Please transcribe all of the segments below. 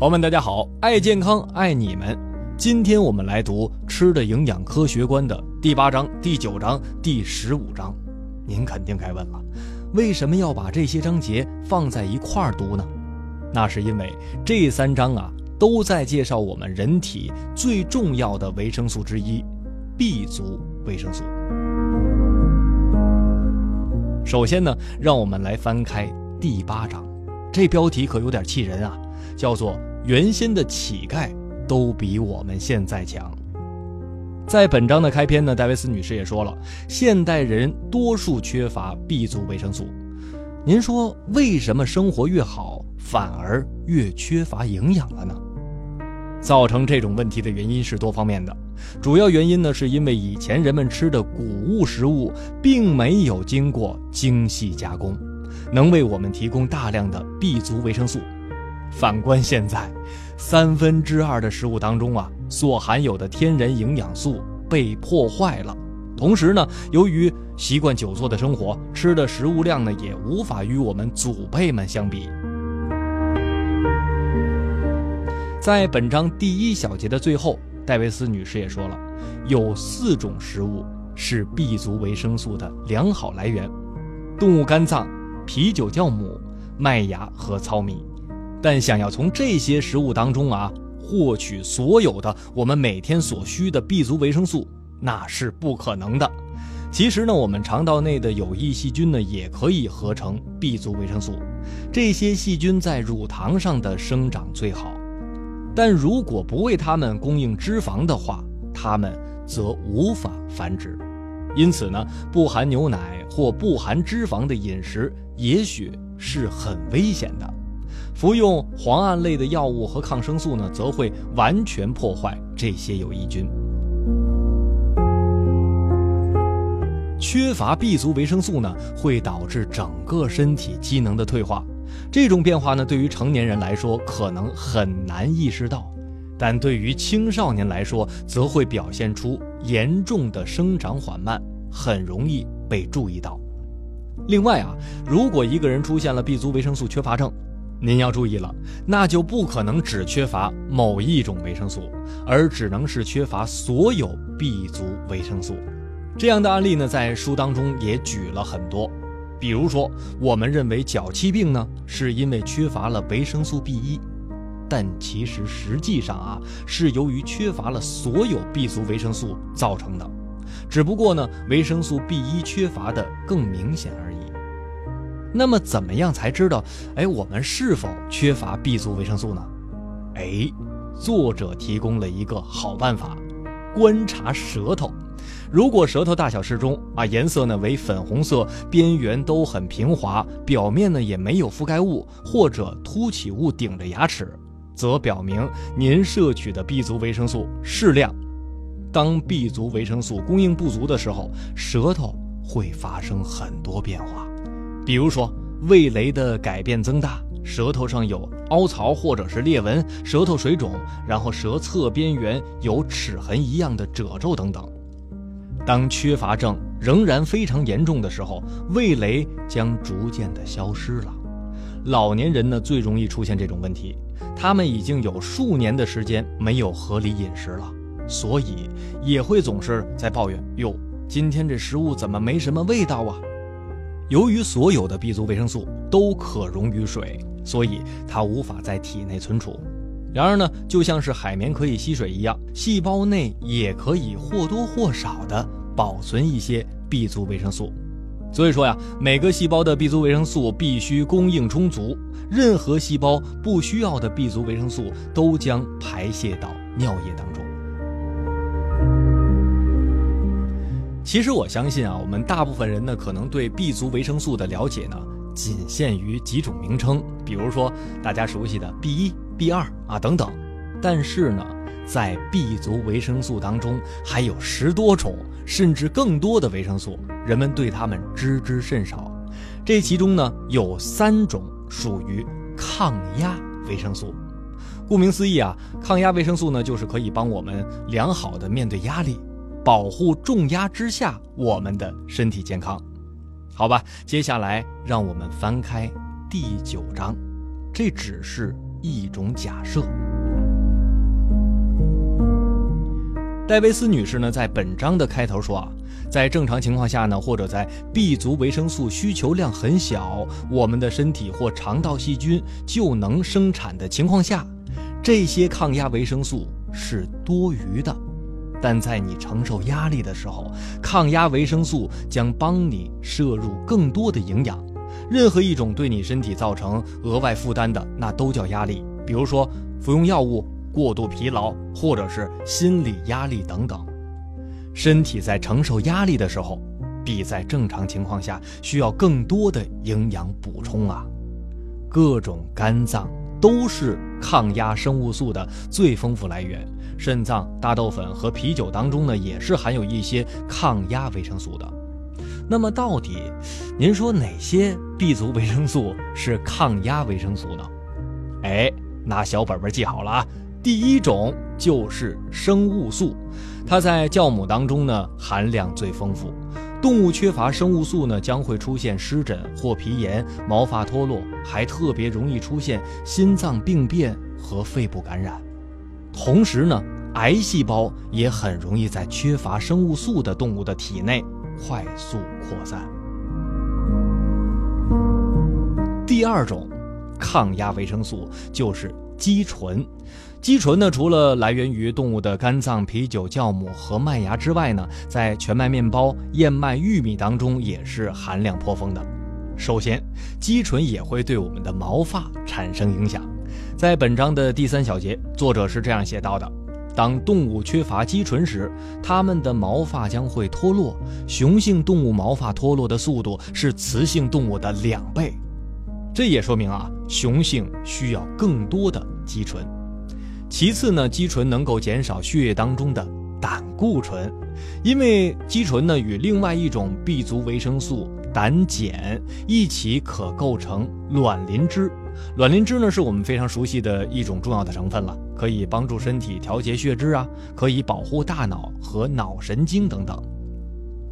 朋友们，大家好，爱健康，爱你们。今天我们来读《吃的营养科学观》的第八章、第九章、第十五章。您肯定该问了，为什么要把这些章节放在一块儿读呢？那是因为这三章啊，都在介绍我们人体最重要的维生素之一 ——B 族维生素。首先呢，让我们来翻开第八章，这标题可有点气人啊，叫做。原先的乞丐都比我们现在强。在本章的开篇呢，戴维斯女士也说了，现代人多数缺乏 B 族维生素。您说为什么生活越好，反而越缺乏营养了呢？造成这种问题的原因是多方面的，主要原因呢，是因为以前人们吃的谷物食物并没有经过精细加工，能为我们提供大量的 B 族维生素。反观现在，三分之二的食物当中啊，所含有的天然营养素被破坏了。同时呢，由于习惯久坐的生活，吃的食物量呢也无法与我们祖辈们相比。在本章第一小节的最后，戴维斯女士也说了，有四种食物是 B 族维生素的良好来源：动物肝脏、啤酒酵母、麦芽和糙米。但想要从这些食物当中啊获取所有的我们每天所需的 B 族维生素，那是不可能的。其实呢，我们肠道内的有益细菌呢也可以合成 B 族维生素，这些细菌在乳糖上的生长最好。但如果不为它们供应脂肪的话，它们则无法繁殖。因此呢，不含牛奶或不含脂肪的饮食也许是很危险的。服用磺胺类的药物和抗生素呢，则会完全破坏这些有益菌。缺乏 B 族维生素呢，会导致整个身体机能的退化。这种变化呢，对于成年人来说可能很难意识到，但对于青少年来说，则会表现出严重的生长缓慢，很容易被注意到。另外啊，如果一个人出现了 B 族维生素缺乏症，您要注意了，那就不可能只缺乏某一种维生素，而只能是缺乏所有 B 族维生素。这样的案例呢，在书当中也举了很多。比如说，我们认为脚气病呢，是因为缺乏了维生素 B 一，但其实实际上啊，是由于缺乏了所有 B 族维生素造成的，只不过呢，维生素 B 一缺乏的更明显而已。那么怎么样才知道，哎，我们是否缺乏 B 族维生素呢？哎，作者提供了一个好办法，观察舌头。如果舌头大小适中啊，颜色呢为粉红色，边缘都很平滑，表面呢也没有覆盖物或者凸起物顶着牙齿，则表明您摄取的 B 族维生素适量。当 B 族维生素供应不足的时候，舌头会发生很多变化。比如说，味蕾的改变增大，舌头上有凹槽或者是裂纹，舌头水肿，然后舌侧边缘有齿痕一样的褶皱等等。当缺乏症仍然非常严重的时候，味蕾将逐渐的消失了。老年人呢最容易出现这种问题，他们已经有数年的时间没有合理饮食了，所以也会总是在抱怨：哟，今天这食物怎么没什么味道啊？由于所有的 B 族维生素都可溶于水，所以它无法在体内存储。然而呢，就像是海绵可以吸水一样，细胞内也可以或多或少的保存一些 B 族维生素。所以说呀，每个细胞的 B 族维生素必须供应充足，任何细胞不需要的 B 族维生素都将排泄到尿液当中。其实我相信啊，我们大部分人呢，可能对 B 族维生素的了解呢，仅限于几种名称，比如说大家熟悉的 B 一、B 二啊等等。但是呢，在 B 族维生素当中，还有十多种甚至更多的维生素，人们对它们知之甚少。这其中呢，有三种属于抗压维生素。顾名思义啊，抗压维生素呢，就是可以帮我们良好的面对压力。保护重压之下我们的身体健康，好吧。接下来让我们翻开第九章，这只是一种假设。戴维斯女士呢，在本章的开头说啊，在正常情况下呢，或者在 B 族维生素需求量很小，我们的身体或肠道细菌就能生产的情况下，这些抗压维生素是多余的。但在你承受压力的时候，抗压维生素将帮你摄入更多的营养。任何一种对你身体造成额外负担的，那都叫压力。比如说服用药物。过度疲劳，或者是心理压力等等，身体在承受压力的时候，比在正常情况下需要更多的营养补充啊。各种肝脏都是抗压生物素的最丰富来源，肾脏、大豆粉和啤酒当中呢，也是含有一些抗压维生素的。那么，到底您说哪些 B 族维生素是抗压维生素呢？哎，拿小本本记好了啊。第一种就是生物素，它在酵母当中呢含量最丰富。动物缺乏生物素呢，将会出现湿疹或皮炎、毛发脱落，还特别容易出现心脏病变和肺部感染。同时呢，癌细胞也很容易在缺乏生物素的动物的体内快速扩散。第二种抗压维生素就是肌醇。肌醇呢，除了来源于动物的肝脏、啤酒、酵母和麦芽之外呢，在全麦面包、燕麦、玉米当中也是含量颇丰的。首先，肌醇也会对我们的毛发产生影响。在本章的第三小节，作者是这样写到的：当动物缺乏肌醇时，它们的毛发将会脱落。雄性动物毛发脱落的速度是雌性动物的两倍。这也说明啊，雄性需要更多的肌醇。其次呢，肌醇能够减少血液当中的胆固醇，因为肌醇呢与另外一种 B 族维生素胆碱一起可构成卵磷脂。卵磷脂呢是我们非常熟悉的一种重要的成分了，可以帮助身体调节血脂啊，可以保护大脑和脑神经等等。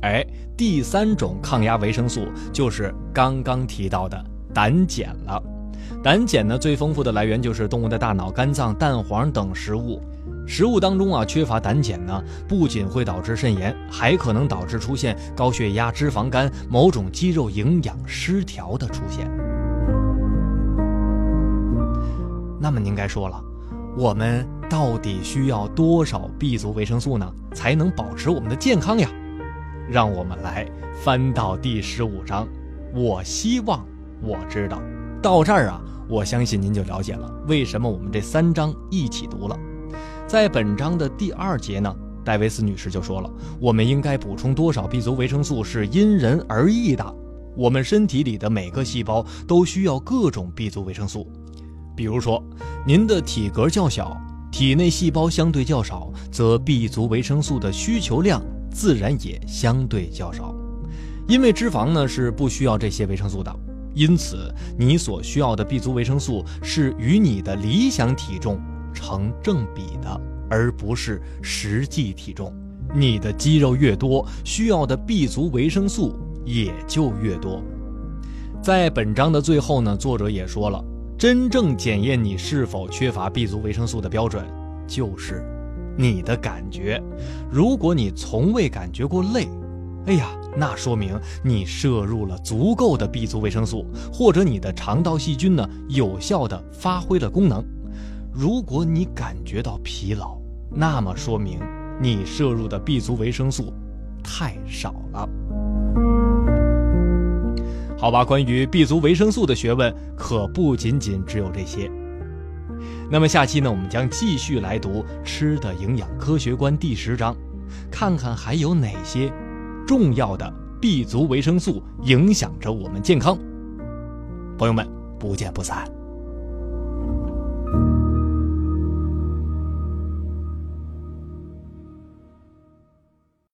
哎，第三种抗压维生素就是刚刚提到的胆碱了。胆碱呢，最丰富的来源就是动物的大脑、肝脏、蛋黄等食物。食物当中啊，缺乏胆碱呢，不仅会导致肾炎，还可能导致出现高血压、脂肪肝、某种肌肉营养失调的出现。那么您该说了，我们到底需要多少 B 族维生素呢，才能保持我们的健康呀？让我们来翻到第十五章。我希望我知道。到这儿啊，我相信您就了解了为什么我们这三章一起读了。在本章的第二节呢，戴维斯女士就说了，我们应该补充多少 B 族维生素是因人而异的。我们身体里的每个细胞都需要各种 B 族维生素。比如说，您的体格较小，体内细胞相对较少，则 B 族维生素的需求量自然也相对较少。因为脂肪呢是不需要这些维生素的。因此，你所需要的 B 族维生素是与你的理想体重成正比的，而不是实际体重。你的肌肉越多，需要的 B 族维生素也就越多。在本章的最后呢，作者也说了，真正检验你是否缺乏 B 族维生素的标准，就是你的感觉。如果你从未感觉过累，哎呀，那说明你摄入了足够的 B 族维生素，或者你的肠道细菌呢有效的发挥了功能。如果你感觉到疲劳，那么说明你摄入的 B 族维生素太少了。好吧，关于 B 族维生素的学问可不仅仅只有这些。那么下期呢，我们将继续来读《吃的营养科学观》第十章，看看还有哪些。重要的 B 族维生素影响着我们健康，朋友们不见不散。